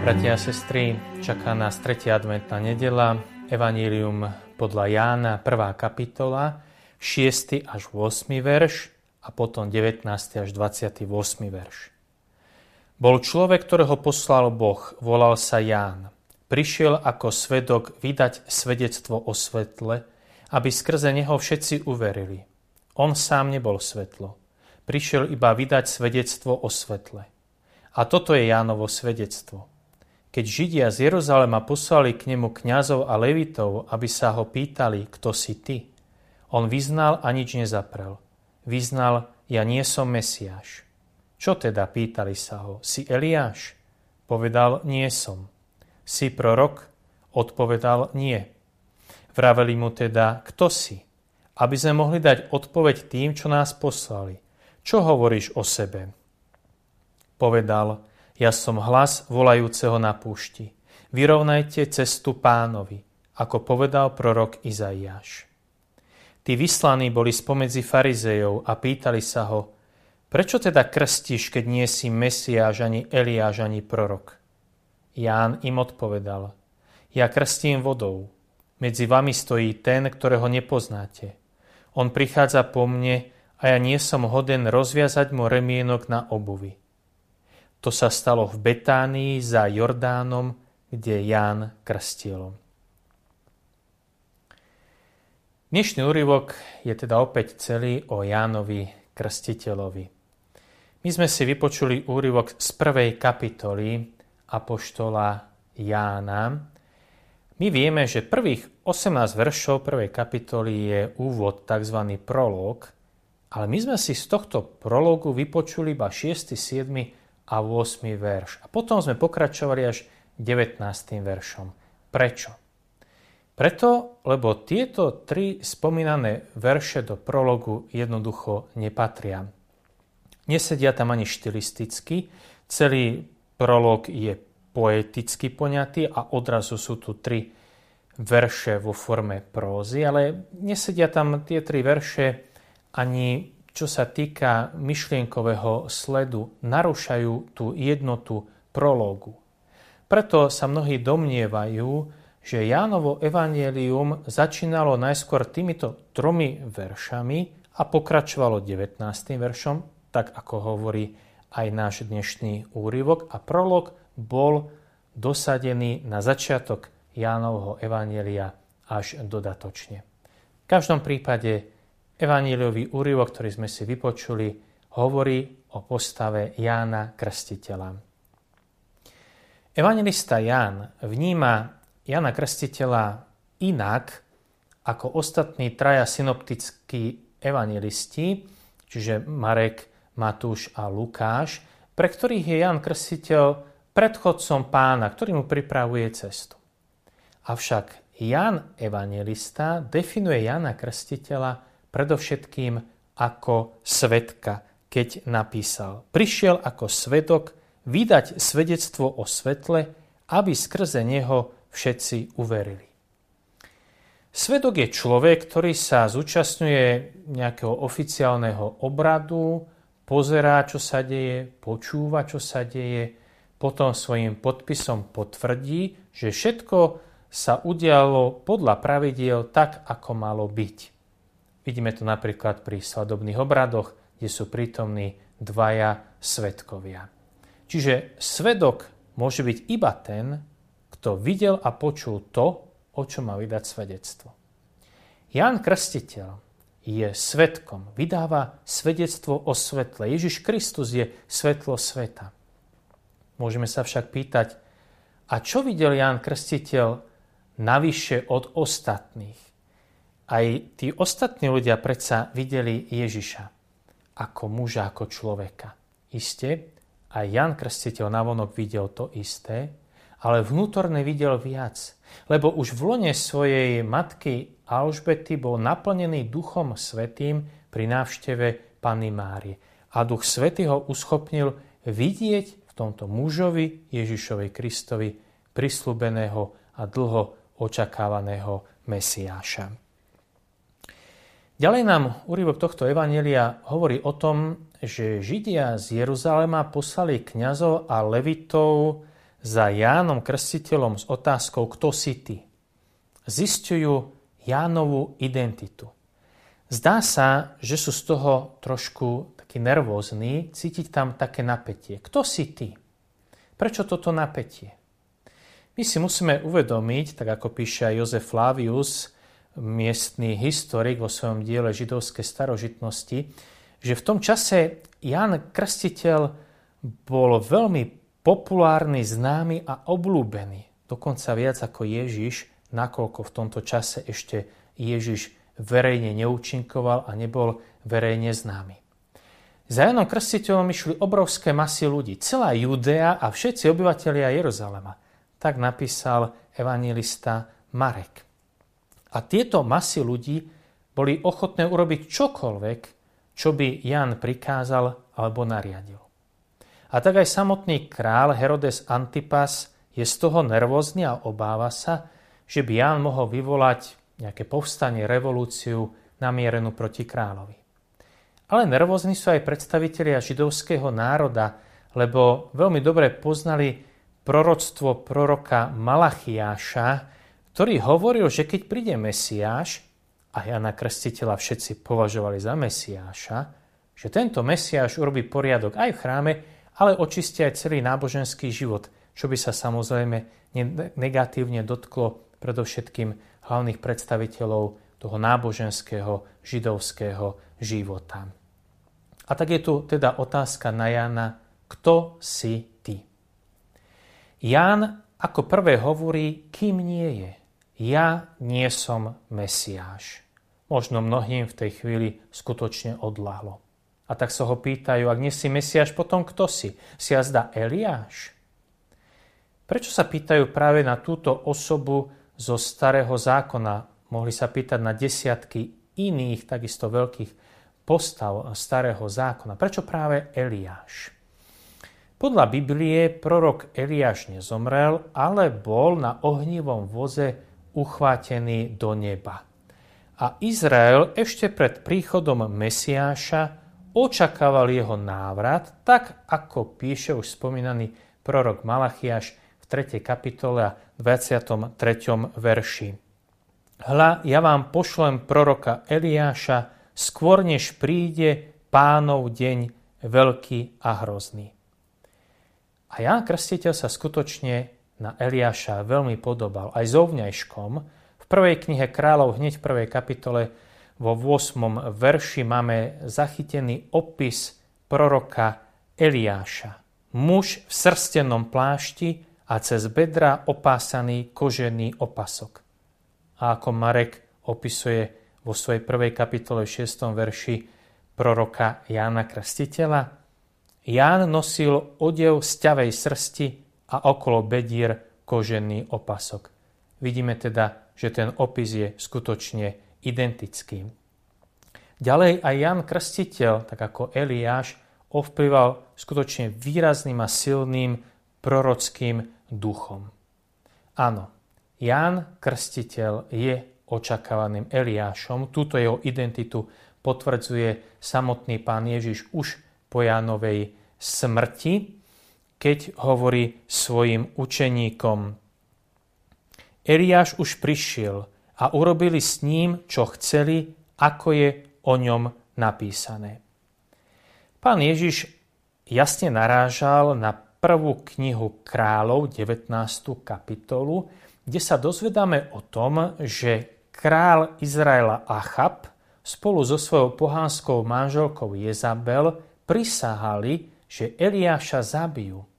Bratia a sestry, čaká nás 3. adventná nedela, Evanílium podľa Jána, 1. kapitola, 6. až 8. verš a potom 19. až 28. verš. Bol človek, ktorého poslal Boh, volal sa Ján. Prišiel ako svedok vydať svedectvo o svetle, aby skrze neho všetci uverili. On sám nebol svetlo. Prišiel iba vydať svedectvo o svetle. A toto je Jánovo svedectvo. Keď Židia z Jeruzalema poslali k nemu kňazov a levitov, aby sa ho pýtali, kto si ty, on vyznal a nič nezaprel. Vyznal, ja nie som Mesiáš. Čo teda, pýtali sa ho, si Eliáš? Povedal, nie som. Si prorok? Odpovedal, nie. Vraveli mu teda, kto si? Aby sme mohli dať odpoveď tým, čo nás poslali. Čo hovoríš o sebe? Povedal, ja som hlas volajúceho na púšti. Vyrovnajte cestu pánovi, ako povedal prorok Izaiáš. Tí vyslaní boli spomedzi farizejov a pýtali sa ho, prečo teda krstíš, keď nie si Mesiáš, ani Eliáš, ani prorok? Ján im odpovedal, ja krstím vodou. Medzi vami stojí ten, ktorého nepoznáte. On prichádza po mne a ja nie som hoden rozviazať mu remienok na obuvi. To sa stalo v Betánii za Jordánom, kde Ján krstil. Dnešný úryvok je teda opäť celý o Jánovi Krstiteľovi. My sme si vypočuli úryvok z prvej kapitoly Apoštola Jána. My vieme, že prvých 18 veršov prvej kapitoly je úvod, tzv. prolog, ale my sme si z tohto prologu vypočuli iba 6., 7. a 8. verš. A potom sme pokračovali až 19. veršom. Prečo? Preto, lebo tieto tri spomínané verše do prologu jednoducho nepatria. Nesedia tam ani štilisticky, celý prolog je poeticky poňatý a odrazu sú tu tri verše vo forme prózy, ale nesedia tam tie tri verše ani čo sa týka myšlienkového sledu, narúšajú tú jednotu prologu. Preto sa mnohí domnievajú, že Jánovo evanielium začínalo najskôr týmito tromi veršami a pokračovalo 19. veršom, tak ako hovorí aj náš dnešný úryvok a prolog bol dosadený na začiatok Jánovho evanielia až dodatočne. V každom prípade evanieliový úryvok, ktorý sme si vypočuli, hovorí o postave Jána Krstiteľa. Evangelista Ján vníma Jana Krstiteľa inak ako ostatní traja synoptickí evangelisti, čiže Marek, Matúš a Lukáš, pre ktorých je Jan Krstiteľ predchodcom pána, ktorý mu pripravuje cestu. Avšak Jan Evangelista definuje Jana Krstiteľa predovšetkým ako svetka, keď napísal Prišiel ako svedok vydať svedectvo o svetle, aby skrze neho všetci uverili. Svedok je človek, ktorý sa zúčastňuje nejakého oficiálneho obradu, pozerá, čo sa deje, počúva, čo sa deje, potom svojim podpisom potvrdí, že všetko sa udialo podľa pravidiel tak, ako malo byť. Vidíme to napríklad pri svadobných obradoch, kde sú prítomní dvaja svetkovia. Čiže svedok môže byť iba ten, kto videl a počul to, o čo má vydať svedectvo. Ján Krstiteľ je svetkom, vydáva svedectvo o svetle. Ježiš Kristus je svetlo sveta. Môžeme sa však pýtať, a čo videl Ján Krstiteľ navyše od ostatných? Aj tí ostatní ľudia predsa videli Ježiša ako muža, ako človeka. Isté, aj Jan Krstiteľ navonok videl to isté, ale vnútorne videl viac, lebo už v lone svojej matky Alžbety bol naplnený Duchom Svetým pri návšteve Panny Márie. A Duch Svetý ho uschopnil vidieť v tomto mužovi Ježišovej Kristovi prislúbeného a dlho očakávaného Mesiáša. Ďalej nám úryvok tohto evanelia hovorí o tom, že Židia z Jeruzalema poslali kňazov a levitov za Jánom Krstiteľom s otázkou Kto si ty? Zistujú Jánovú identitu. Zdá sa, že sú z toho trošku takí nervózni, cítiť tam také napätie. Kto si ty? Prečo toto napätie? My si musíme uvedomiť, tak ako píše aj Jozef Flavius, miestný historik vo svojom diele židovskej starožitnosti, že v tom čase Jan Krstiteľ bol veľmi populárny, známy a obľúbený. Dokonca viac ako Ježiš, nakoľko v tomto čase ešte Ježiš verejne neúčinkoval a nebol verejne známy. Za Janom Krstiteľom išli obrovské masy ľudí, celá Judea a všetci obyvateľia Jeruzalema. Tak napísal evangelista Marek. A tieto masy ľudí boli ochotné urobiť čokoľvek, čo by Jan prikázal alebo nariadil. A tak aj samotný král Herodes Antipas je z toho nervózny a obáva sa, že by Jan mohol vyvolať nejaké povstanie, revolúciu namierenú proti kráľovi. Ale nervózni sú aj predstavitelia židovského národa, lebo veľmi dobre poznali proroctvo proroka Malachiáša, ktorý hovoril, že keď príde Mesiáš, a Jana Krstiteľa všetci považovali za Mesiáša, že tento Mesiáš urobí poriadok aj v chráme, ale očistí aj celý náboženský život, čo by sa samozrejme negatívne dotklo predovšetkým hlavných predstaviteľov toho náboženského židovského života. A tak je tu teda otázka na Jana, kto si ty? Ján ako prvé hovorí, kým nie je. Ja nie som Mesiáš. Možno mnohým v tej chvíli skutočne odlahlo. A tak sa ho pýtajú, ak nie si Mesiáš, potom kto si? Si jazda Eliáš? Prečo sa pýtajú práve na túto osobu zo starého zákona. Mohli sa pýtať na desiatky iných takisto veľkých postav starého zákona. Prečo práve Eliáš? Podľa Biblie prorok Eliáš nezomrel, ale bol na ohnivom voze uchvátený do neba. A Izrael ešte pred príchodom Mesiáša očakával jeho návrat, tak ako píše už spomínaný prorok Malachiaš 3. kapitole a 23. verši. Hla, ja vám pošlem proroka Eliáša, skôr než príde pánov deň veľký a hrozný. A Ján Krstiteľ sa skutočne na Eliáša veľmi podobal, aj zovňajškom. V prvej knihe kráľov, hneď v prvej kapitole, vo 8. verši máme zachytený opis proroka Eliáša. Muž v srstenom plášti a cez bedra opásaný kožený opasok. A ako Marek opisuje vo svojej prvej kapitole 6. verši proroka Jána Krstiteľa, Ján nosil odev z ťavej srsti a okolo bedier kožený opasok. Vidíme teda, že ten opis je skutočne identický. Ďalej aj Jan Krstiteľ, tak ako Eliáš, ovplyval skutočne výrazným a silným prorockým duchom. Áno, Ján Krstiteľ je očakávaným Eliášom. Túto jeho identitu potvrdzuje samotný pán Ježiš už po Jánovej smrti, keď hovorí svojim učeníkom Eliáš už prišiel a urobili s ním, čo chceli, ako je o ňom napísané. Pán Ježiš jasne narážal na prvú knihu kráľov, 19. kapitolu, kde sa dozvedáme o tom, že král Izraela Achab spolu so svojou pohánskou manželkou Jezabel prisahali, že Eliáša zabijú,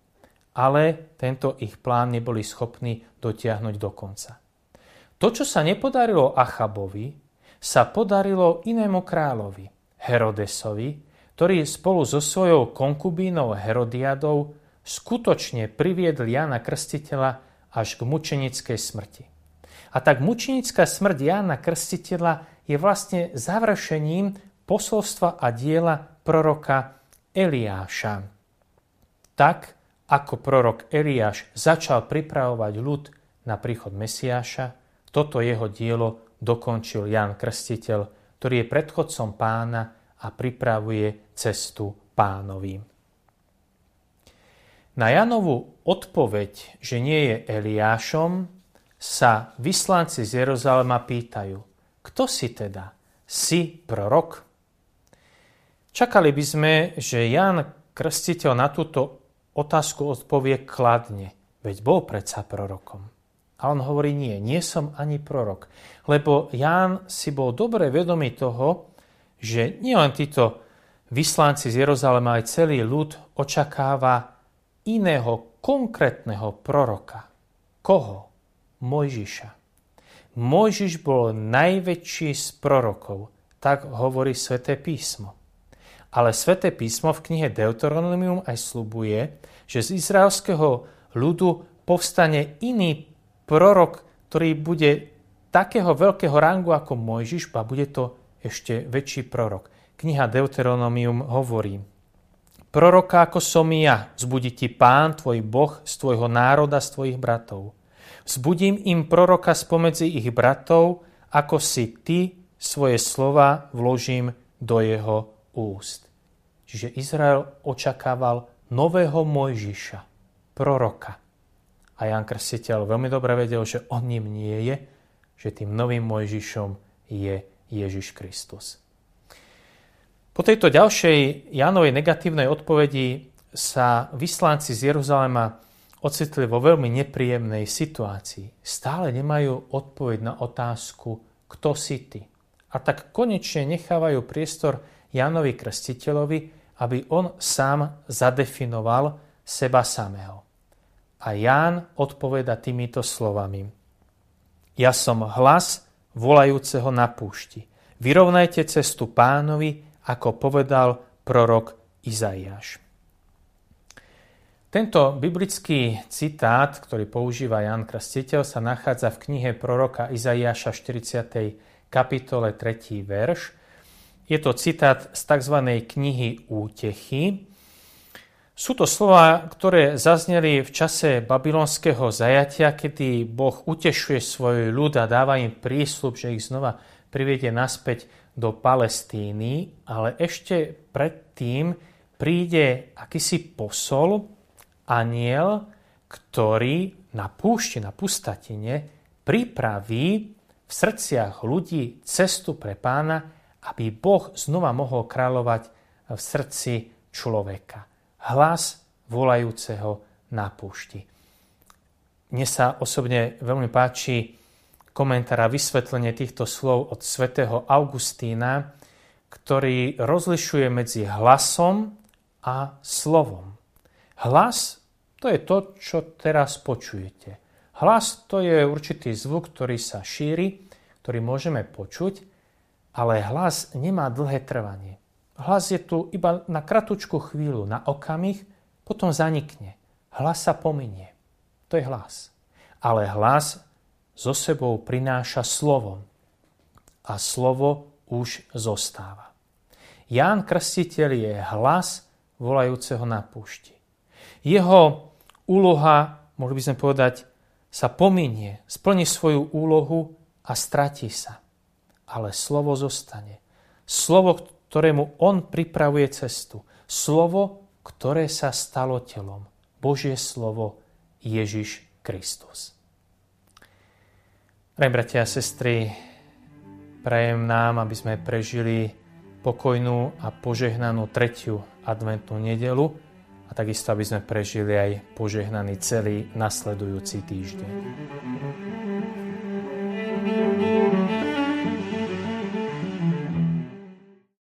ale tento ich plán neboli schopní dotiahnuť do konca. To, čo sa nepodarilo Achabovi, sa podarilo inému kráľovi, Herodesovi, ktorý spolu so svojou konkubínou Herodiadou skutočne priviedl Jana Krstiteľa až k mučenickej smrti. A tak mučenická smrť Jana Krstiteľa je vlastne završením posolstva a diela proroka Eliáša. Tak, ako prorok Eliáš začal pripravovať ľud na príchod Mesiáša, toto jeho dielo dokončil Jan Krstiteľ, ktorý je predchodcom pána a pripravuje cestu pánovi. Na Janovú odpoveď, že nie je Eliášom, sa vyslanci z Jeruzalema pýtajú, kto si teda? Si prorok? Čakali by sme, že Jan Krstiteľ na túto otázku odpovie kladne, veď bol predsa prorokom. A on hovorí, nie, nie som ani prorok. Lebo Ján si bol dobre vedomý toho, že nielen títo vyslanci z Jeruzalema, aj celý ľud očakáva iného konkrétneho proroka. Koho? Mojžiša. Mojžiš bol najväčší z prorokov, tak hovorí sväté písmo. Ale sväté písmo v knihe Deuteronomium aj slubuje, že z izraelského ľudu povstane iný prorok, ktorý bude takého veľkého rangu ako Mojžiš, a bude to ešte väčší prorok. Kniha Deuteronomium hovorí, Proroka ako som ja, zbudí ti pán, tvoj boh, z tvojho národa, z tvojich bratov. Vzbudím im proroka spomedzi ich bratov, ako si ty svoje slova vložím do jeho úst. Čiže Izrael očakával nového Mojžiša, proroka. A Jan Krstiteľ veľmi dobre vedel, že on ním nie je, že tým novým Mojžišom je Ježiš Kristus. Po tejto ďalšej Jánovej negatívnej odpovedi sa vyslanci z Jeruzalema ocitli vo veľmi nepríjemnej situácii. Stále nemajú odpoveď na otázku, kto si ty. A tak konečne nechávajú priestor Jánovi Krstiteľovi, aby on sám zadefinoval seba samého. A Ján odpoveda týmito slovami. Ja som hlas volajúceho na púšti. Vyrovnajte cestu pánovi, ako povedal prorok Izaiáš. Tento biblický citát, ktorý používa Jan Krstiteľ, sa nachádza v knihe proroka Izaiáša 40. kapitole 3. verš. Je to citát z tzv. knihy Útechy. Sú to slova, ktoré zazneli v čase babylonského zajatia, kedy Boh utešuje svoj ľud a dáva im prísľub, že ich znova priviede naspäť do Palestíny, ale ešte predtým príde akýsi posol, aniel, ktorý na púšti, na pustatine pripraví v srdciach ľudí cestu pre pána, aby Boh znova mohol kráľovať v srdci človeka. Hlas volajúceho na púšti. Mne sa osobne veľmi páči komentár a vysvetlenie týchto slov od svätého Augustína, ktorý rozlišuje medzi hlasom a slovom. Hlas to je to, čo teraz počujete. Hlas to je určitý zvuk, ktorý sa šíri, ktorý môžeme počuť, ale hlas nemá dlhé trvanie. Hlas je tu iba na kratučku chvíľu, na okamih, potom zanikne. Hlas sa pominie. To je hlas. Ale hlas so sebou prináša slovo. A slovo už zostáva. Ján Krstiteľ je hlas volajúceho na púšti. Jeho úloha, mohli by sme povedať, sa pominie, splní svoju úlohu a stratí sa. Ale slovo zostane. Slovo, ktorému on pripravuje cestu. Slovo, ktoré sa stalo telom. Božie slovo Ježiš Kristus. Drahí bratia a sestry, prajem nám, aby sme prežili pokojnú a požehnanú tretiu adventnú nedelu a takisto, aby sme prežili aj požehnaný celý nasledujúci týždeň. thank you